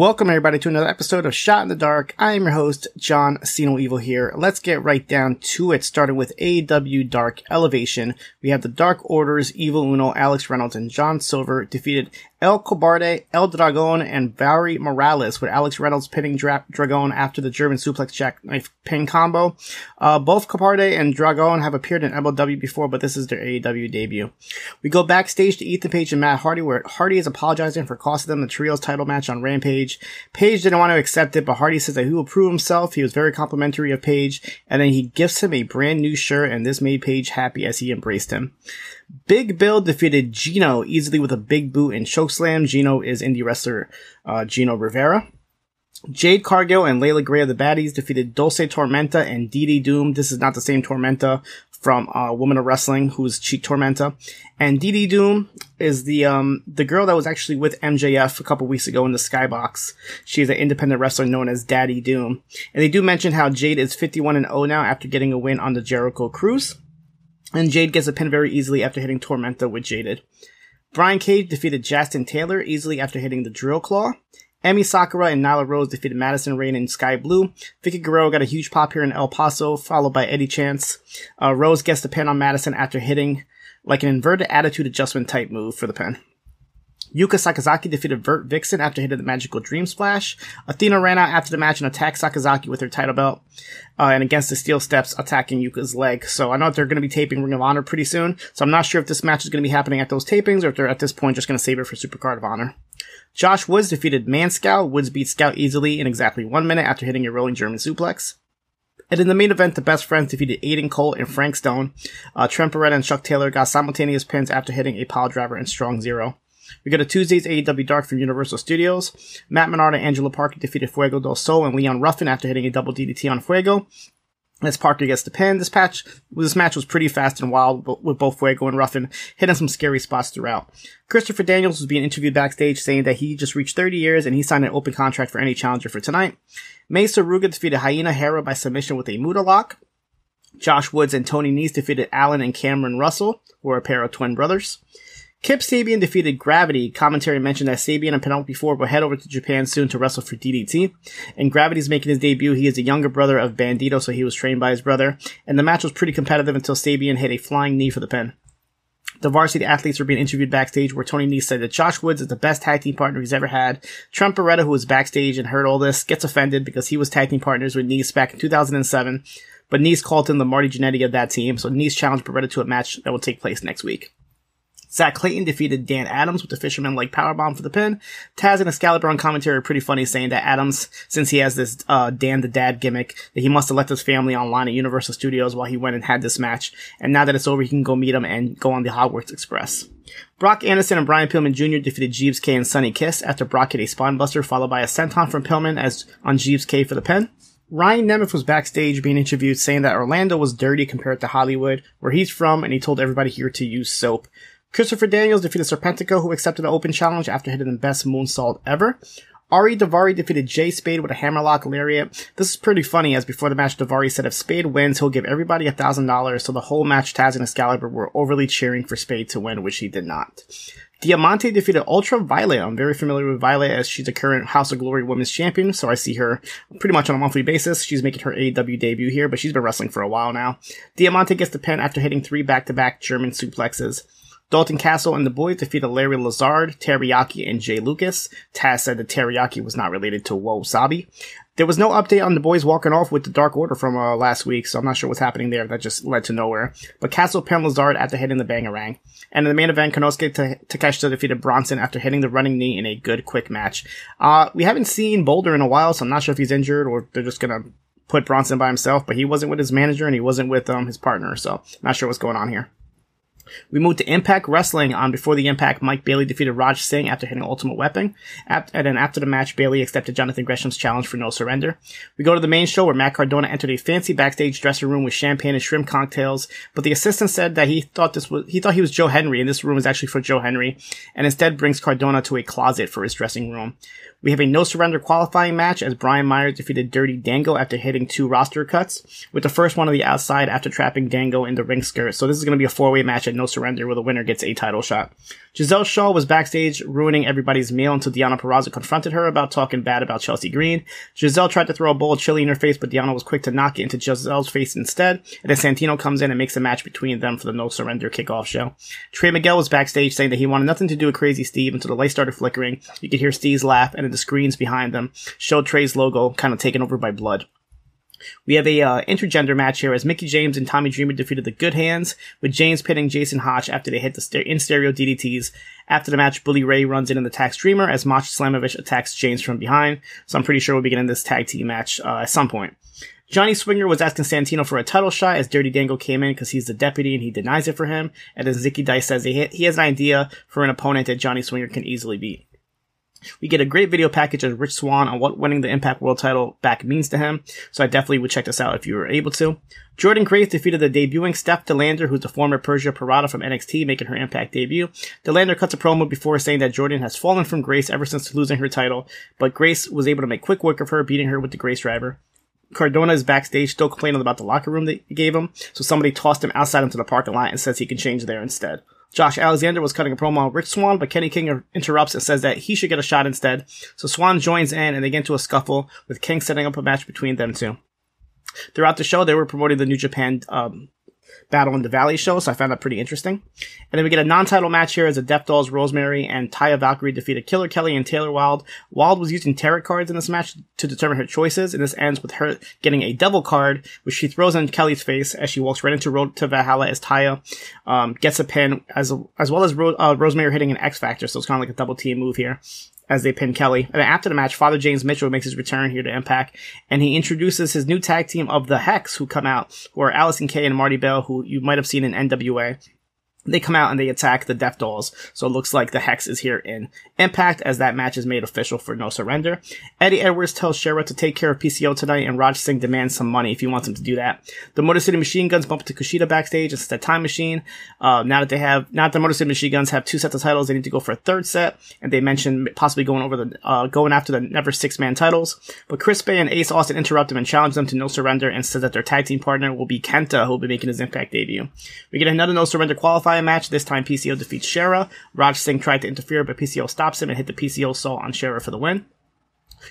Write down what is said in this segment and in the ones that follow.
Welcome everybody to another episode of Shot in the Dark. I am your host, John Siino Evil here. Let's get right down to it, starting with AEW Dark Elevation. We have the Dark Orders, Evil Uno, Alex Reynolds, and John Silver defeated El Cobarde, El Dragon, and Valerie Morales, with Alex Reynolds pinning Dra- Dragon after the German suplex jackknife pin combo. Uh, both Cobarde and Dragon have appeared in MLW before, but this is their AEW debut. We go backstage to Ethan Page and Matt Hardy, where Hardy is apologizing for costing them the Trios title match on Rampage. Page didn't want to accept it, but Hardy says that he will prove himself. He was very complimentary of Page, and then he gifts him a brand new shirt, and this made Page happy as he embraced him. Big Bill defeated Gino easily with a big boot and chokeslam. Gino is indie wrestler uh, Gino Rivera. Jade Cargill and Leila Grey of the Baddies defeated Dulce Tormenta and Dee Doom. This is not the same Tormenta from uh, Woman of Wrestling, who's Cheat Tormenta. And Dee Doom is the um the girl that was actually with MJF a couple weeks ago in the Skybox. She's an independent wrestler known as Daddy Doom. And they do mention how Jade is 51 and 0 now after getting a win on the Jericho Cruise. And Jade gets a pin very easily after hitting Tormenta with Jaded. Brian Cage defeated Justin Taylor easily after hitting the Drill Claw. Emi Sakura and Nyla Rose defeated Madison Rayne and Skye Blue. Vickie Guerrero got a huge pop here in El Paso, followed by Eddie Chance. Uh, Rose gets the pin on Madison after hitting like an inverted attitude adjustment type move for the pin. Yuka Sakazaki defeated Vert Vixen after hitting the Magical Dream Splash. Athena ran out after the match and attacked Sakazaki with her title belt, uh, and against the steel steps, attacking Yuka's leg. So I know they're going to be taping Ring of Honor pretty soon, so I'm not sure if this match is going to be happening at those tapings or if they're at this point just going to save it for Supercard of Honor. Josh Woods defeated Man Scout. Woods beat Scout easily in exactly one minute after hitting a rolling German suplex. And in the main event, the best friends defeated Aiden Cole and Frank Stone. Uh, Trent Beretta and Chuck Taylor got simultaneous pins after hitting a pile driver and strong zero. We go to Tuesday's AEW Dark from Universal Studios. Matt Menard and Angela Parker defeated Fuego del Sol and Leon Ruffin after hitting a double DDT on Fuego. As Parker gets the pin, this patch, this match was pretty fast and wild with both Fuego and Ruffin hitting some scary spots throughout. Christopher Daniels was being interviewed backstage saying that he just reached 30 years and he signed an open contract for any challenger for tonight. Mei Suruga defeated Hyena Hera by submission with a Muda lock. Josh Woods and Tony Nese defeated Allen and Cameron Russell, who are a pair of twin brothers. Kip Sabian defeated Gravity. Commentary mentioned that Sabian and Penelope Ford will head over to Japan soon to wrestle for DDT. And Gravity's making his debut. He is a younger brother of Bandido, so he was trained by his brother. And the match was pretty competitive until Sabian hit a flying knee for the pin. The varsity athletes were being interviewed backstage where Tony Nese said that Josh Woods is the best tag team partner he's ever had. Trent Beretta, who was backstage and heard all this, gets offended because he was tag team partners with Nese back in 2007. But Nese called him the Marty Jannetty of that team, so Nese challenged Beretta to a match that will take place next week. Zach Clayton defeated Dan Adams with the Fisherman Leg Powerbomb for the pin. Taz and Excalibur on commentary are pretty funny saying that Adams, since he has this, uh, Dan the Dad gimmick, that he must have left his family online at Universal Studios while he went and had this match. And now that it's over, he can go meet him and go on the Hogwarts Express. Brock Anderson and Brian Pillman Jr. defeated Jeeves Kay and Sonny Kiss after Brock hit a spinebuster followed by a senton from Pillman as on Jeeves Kay for the pin. Ryan Nemeth was backstage being interviewed saying that Orlando was dirty compared to Hollywood, where he's from, and he told everybody here to use soap. Christopher Daniels defeated Serpentico, who accepted the open challenge after hitting the best moonsault ever. Ari Daivari defeated Jay Spade with a hammerlock lariat. This is pretty funny, as before the match, Daivari said if Spade wins, he'll give everybody a thousand dollars. So the whole match, Taz and Excalibur were overly cheering for Spade to win, which he did not. Diamante defeated Ultra Violet. I'm very familiar with Violet as she's a current House of Glory Women's Champion, so I see her pretty much on a monthly basis. She's making her AEW debut here, but she's been wrestling for a while now. Diamante gets the pin after hitting three back-to-back German suplexes. Dalton Castle and the boys defeated Larry Lazard, Teriyaki, and Jay Lucas. Taz said that Teriyaki was not related to Wo Sabi. There was no update on the boys walking off with the Dark Order from uh, last week, so I'm not sure what's happening there. That just led to nowhere. But Castle pinned Lazard after hitting the Bangarang. And in the main event, Konosuke Takeshita defeated Bronson after hitting the running knee in a good, quick match. Uh, we haven't seen Boulder in a while, so I'm not sure if he's injured or they're just gonna put Bronson by himself, but he wasn't with his manager and he wasn't with um, his partner, so not sure what's going on here. We moved to Impact Wrestling on Before the Impact. Mike Bailey defeated Raj Singh after hitting Ultimate Weapon. and then after the match, Bailey accepted Jonathan Gresham's challenge for no surrender. We go to the main show where Matt Cardona entered a fancy backstage dressing room with champagne and shrimp cocktails, but the assistant said that he thought this was, he thought he was Joe Hendry and this room is actually for Joe Hendry, and instead brings Cardona to a closet for his dressing room. We have a no surrender qualifying match as Brian Myers defeated Dirty Dango after hitting two roster cuts, with the first one on the outside after trapping Dango in the ring skirt. So this is going to be a four way match at no surrender where the winner gets a title shot. Giselle Shaw was backstage ruining everybody's meal until Deonna Purrazzo confronted her about talking bad about Chelsea Green. Giselle tried to throw a bowl of chili in her face, but Deonna was quick to knock it into Giselle's face instead. And then Santino comes in and makes a match between them for the no surrender kickoff show. Trey Miguel was backstage saying that he wanted nothing to do with Crazy Steve until the light started flickering. You could hear Steve's laugh and then the screens behind them showed Trey's logo kind of taken over by blood. We have a uh, intergender match here as Mickie James and Tommy Dreamer defeated the Good Hands, with James pinning Jason Hotch after they hit the ster- in stereo DDTs. After the match, Bully Ray runs in and attacks Dreamer as Masha Slamovich attacks James from behind. So I'm pretty sure we'll be getting this tag team match uh, at some point. Johnny Swinger was asking Santino for a title shot as Dirty Dango came in because he's the deputy and he denies it for him. And then Zicky Dice says he, he has an idea for an opponent that Johnny Swinger can easily beat. We get a great video package of Rich Swann on what winning the Impact World title back means to him, so I definitely would check this out if you were able to. Jordynne Grace defeated the debuting Steph De Lander, who's the former Persia Pirotta from NXT, making her Impact debut. De Lander cuts a promo before saying that Jordan has fallen from Grace ever since losing her title, but Grace was able to make quick work of her, beating her with the Grace Driver. Cardona is backstage still complaining about the locker room they gave him, so somebody tossed him outside into the parking lot and says he can change there instead. Josh Alexander was cutting a promo on Rich Swann, but Kenny King interrupts and says that he should get a shot instead. So Swann joins in and they get into a scuffle with King setting up a match between them two. Throughout the show, they were promoting the New Japan um, Battle in the Valley show, so I found that pretty interesting. And then we get a non-title match here as the Death Dollz, Rosemary and Taya Valkyrie defeated Killer Kelly and Taylor Wilde. Wilde was using tarot cards in this match to determine her choices, and this ends with her getting a devil card, which she throws in Kelly's face as she walks right into Road to Valhalla as Taya um, gets a pin, as as well as Ro- uh, Rosemary hitting an X Factor, so it's kind of like a double team move here as they pin Kelly. And after the match, Father James Mitchell makes his return here to Impact, and he introduces his new tag team of the Hex, who come out, who are Allysin Kay and Marti Belle, who you might have seen in NWA they come out and they attack the Death Dollz. So it looks like the Hex is here in Impact as that match is made official for No Surrender. Eddie Edwards tells Shera to take care of PCO tonight and Raj Singh demands some money if he wants him to do that. The Motor City Machine Guns bump into Kushida backstage. It's the time machine. Uh, now that they have, now that the Motor City Machine Guns have two sets of titles, they need to go for a third set. And they mentioned possibly going over the, uh, going after the Never Six Man titles. But Chris Bey and Ace Austin interrupt them and challenge them to No Surrender and says that their tag team partner will be Kenta, who will be making his Impact debut. We get another No Surrender match. This time PCO defeats Shera. Raj Singh tried to interfere, but PCO stops him and hit the PCOsault on Shera for the win.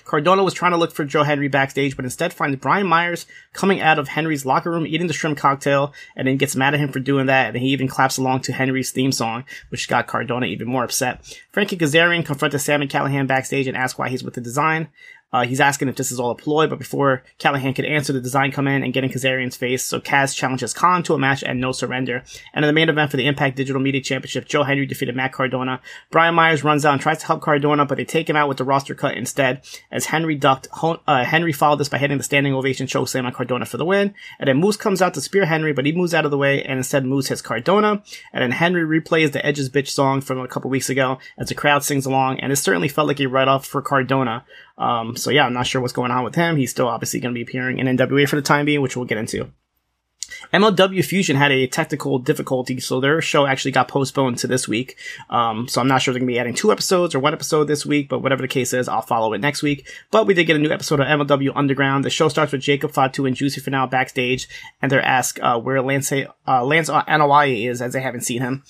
Cardona was trying to look for Joe Hendry backstage, but instead finds Brian Myers coming out of Hendry's locker room eating the shrimp cocktail, and then gets mad at him for doing that, and he even claps along to Hendry's theme song, which got Cardona even more upset. Frankie Kazarian confronted Sami Callihan backstage and asks why he's with the design. Uh, he's asking if this is all a ploy, but before Callihan could answer, the design come in and get in Kazarian's face. So Kaz challenges Khan to a match and no surrender. And in the main event for the Impact Digital Media Championship, Joe Hendry defeated Matt Cardona. Brian Myers runs out and tries to help Cardona, but they take him out with the roster cut instead. As Hendry ducked, uh, Hendry followed this by hitting the standing ovation chokeslam on Cardona for the win. And then Moose comes out to spear Hendry, but he moves out of the way, and instead Moose hits Cardona. And then Hendry replays the Edge's Bitch song from a couple weeks ago as the crowd sings along, and it certainly felt like a write-off for Cardona. Um, so yeah, I'm not sure what's going on with him. He's still obviously going to be appearing in NWA for the time being, which we'll get into. MLW Fusion had a technical difficulty, so their show actually got postponed to this week. Um, so I'm not sure they're gonna be adding two episodes or one episode this week, but whatever the case is, I'll follow it next week. But we did get a new episode of MLW Underground. The show starts with Jacob Fatu and Juicy Finau backstage, and they're asked uh, where Lance uh, Lance Anoa'i is, as they haven't seen him.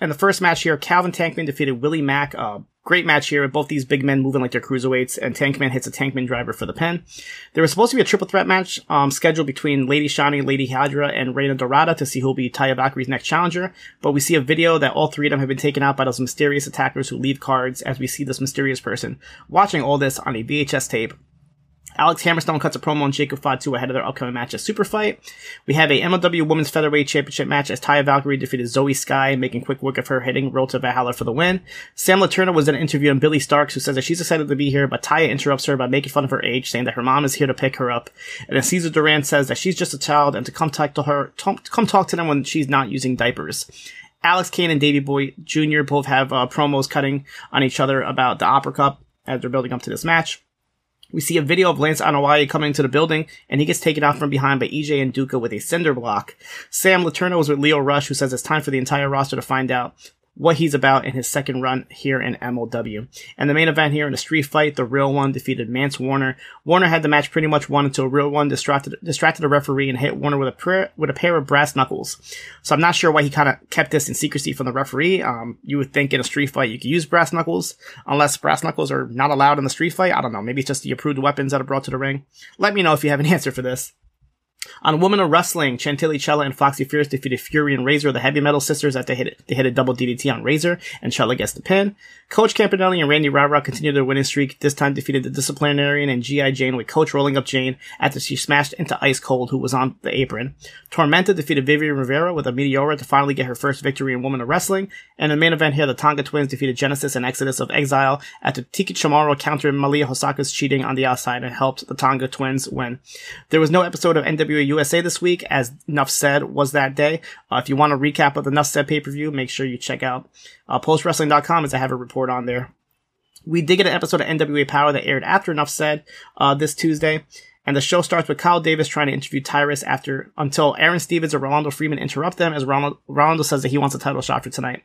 In the first match here, Calvin Tankman defeated Willie Mack. Uh, Great match here with both these big men moving like they're cruiserweights, and Tankman hits a Tankman driver for the pin. There was supposed to be a triple threat match um, scheduled between Lady Shani, Lady Hydra, and Reina Dorada to see who'll be Taya Valkyrie's next challenger. But we see a video that all three of them have been taken out by those mysterious attackers who leave cards as we see this mysterious person watching all this on a VHS tape Alex Hammerstone cuts a promo on Jacob Fatu ahead of their upcoming match at Super Fight. We have a MLW Women's Featherweight Championship match as Taya Valkyrie defeated Zoe Sky, making quick work of her hitting Road to Valhalla for the win. Sam Letourneau was in an interview on Billie Starkz, who says that she's excited to be here, but Taya interrupts her by making fun of her age, saying that her mom is here to pick her up. And then Cesar Duran says that she's just a child and to come talk to her, come talk to them when she's not using diapers. Alex Kane and Davey Boy Jr. both have uh, promos cutting on each other about the Opera Cup as they're building up to this match. We see a video of Lance Anoa'i coming to the building, and he gets taken out from behind by EJ Nduka with a cinder block. Sam Letourneau is with Leo Rush, who says it's time for the entire roster to find out what he's about in his second run here in MLW. And the main event here in the street fight, the real one defeated Mance Warner. Warner had the match pretty much won until real one distracted distracted the referee and hit Warner with a pair, with a pair of brass knuckles. So I'm not sure why he kind of kept this in secrecy from the referee. Um, you would think in a street fight you could use brass knuckles, unless brass knuckles are not allowed in the street fight. I don't know. Maybe it's just the approved weapons that are brought to the ring. Let me know if you have an answer for this. On Women of Wrestling, Chantilly Chella and Foxy Fierce defeated Fury and Razor, of the Heavy Metal Sisters, after they hit, they hit a double DDT on Razor, and Chella gets the pin. Coach Campanelli and Randy Rara continued their winning streak, this time defeated the Disciplinarian and G.I. Jane with Coach rolling up Jane after she smashed into Ice Cold, who was on the apron. Tormenta defeated Vivian Rivera with a Meteora to finally get her first victory in Women of Wrestling. And in the main event here, the Tonga Twins defeated Genesis and Exodus of Exile after Tiki Chamorro countered Malia Hosaka's cheating on the outside and helped the Tonga Twins win. There was no episode of NWA USA this week, as Nuff Said was that day. Uh, if you want a recap of the Nuff Said pay-per-view, make sure you check out uh, postwrestling.com as I have a report on there. We did get an episode of NWA Powerrr that aired after Nuff Said uh, this Tuesday. And the show starts with Kyle Davis trying to interview Tyrus after until Aron Stevens or Rolando Freeman interrupt them as Rolando, Rolando says that he wants a title shot for tonight.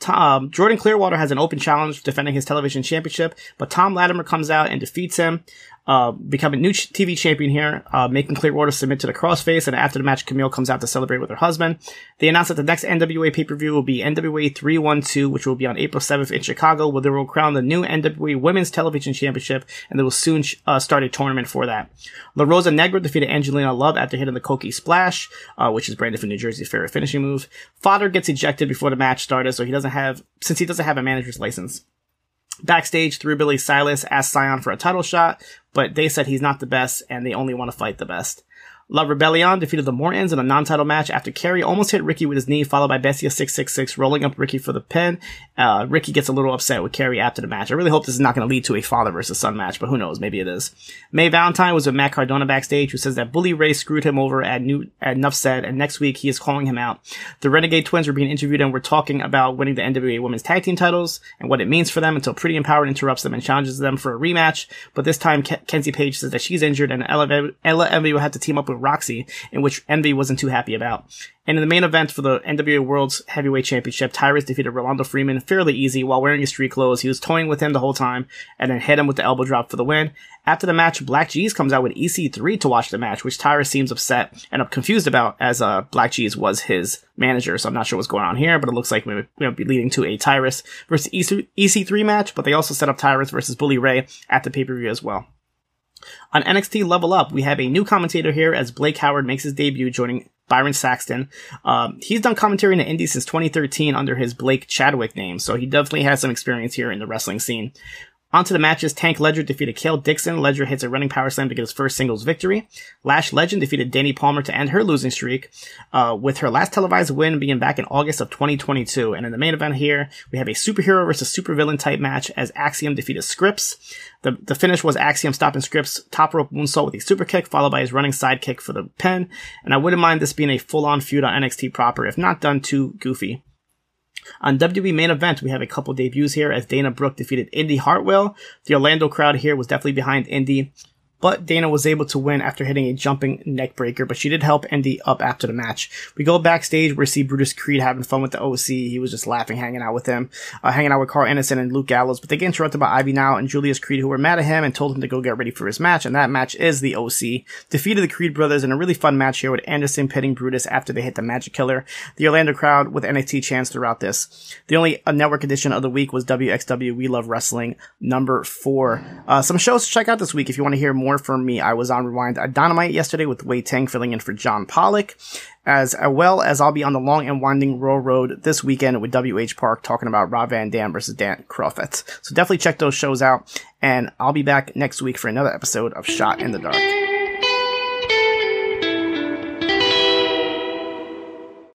Tom, Jordan Clearwater has an open challenge defending his television championship, but Thom Latimer comes out and defeats him uh, becoming new ch- TV champion here, uh, making Clearwater submit to the crossface. And after the match, Camille comes out to celebrate with her husband. They announced that the next NWA pay-per-view will be NWA 312, which will be on April 7th in Chicago, where they will crown the new NWA Women's Television Championship, and they will soon uh, start a tournament for that. La Rosa Negra defeated Angelina Love after hitting the Koki Splash, uh, which is branded for New Jersey's favorite finishing move. Fodder gets ejected before the match started, so he doesn't have, since he doesn't have a manager's license. Backstage, Thrillbilly Silas asked Cyon for a title shot, but they said he's not the best and they only want to fight the best. La Rebellion defeated the Mortons in a non-title match after Kerry almost hit Ricky with his knee, followed by Bestia 666 rolling up Ricky for the pin. Uh, Ricky gets a little upset with Kerry after the match. I really hope this is not going to lead to a father versus son match, but who knows? Maybe it is. May Valentine was with Matt Cardona backstage, who says that Bully Ray screwed him over at New at Nuff Said, and next week he is calling him out. The Renegade Twins were being interviewed and were talking about winning the NWA Women's Tag Team titles and what it means for them until Pretty Empowered interrupts them and challenges them for a rematch. But this time, Ke- Kenzie Paige says that she's injured and Ella, Ella Envy will have to team up with Roxy in which Envy wasn't too happy about. And in the main event for the NWA World's Heavyweight Championship, Tyrus defeated Rolando Freeman fairly easy while wearing his street clothes. He was toying with him the whole time and then hit him with the elbow drop for the win. After the match, BLK Jeez comes out with EC3 to watch the match, which Tyrus seems upset and confused about as uh, BLK Jeez was his manager. So I'm not sure what's going on here, but it looks like we might be leading to a Tyrus versus EC3 match, but they also set up Tyrus versus Bully Ray at the pay-per-view as well. On NXT Level Up, we have a new commentator here as Blake Howard makes his debut joining Byron Saxton. Um, he's done commentary in the Indies since 2013 under his Blake Chadwick name, so he definitely has some experience here in the wrestling scene. Onto the matches, Tank Ledger defeated Kale Dixon. Ledger hits a running power slam to get his first singles victory. Lash Legend defeated Dani Palmer to end her losing streak, uh, with her last televised win being back in August of 2022. And in the main event here, we have a superhero versus supervillain type match as Axiom defeated Scrypts. The, the finish was Axiom stopping Scrypts top rope moonsault with a super kick, followed by his running side kick for the pin. And I wouldn't mind this being a full-on feud on NXT proper, if not done too goofy. On WWE main event, we have a couple debuts here as Dana Brooke defeated Indi Hartwell. The Orlando crowd here was definitely behind Indi but Dana was able to win after hitting a jumping neckbreaker, but she did help Indi up after the match. We go backstage where we see Brutus Creed having fun with the OC. He was just laughing, hanging out with him, uh, hanging out with Karl Anderson and Luke Gallows, but they get interrupted by Ivy Nile and Julius Creed who were mad at him and told him to go get ready for his match, and that match is the OC. Defeated the Creed brothers in a really fun match here with Anderson pitting Brutus after they hit the Magic Killer. The Orlando crowd with NXT chants throughout this. The only uh, network edition of the week was WXW We Love Wrestling number four. Uh, some shows to check out this week if you want to hear more more from me. I was on Rewind at Dynamite yesterday with Wai Ting filling in for John Pollock, as uh, well as I'll be on the long and winding Royal Road this weekend with WH Park talking about Rob Van Dam versus Dan Crawford. So definitely check those shows out, and I'll be back next week for another episode of Shot in the Dark.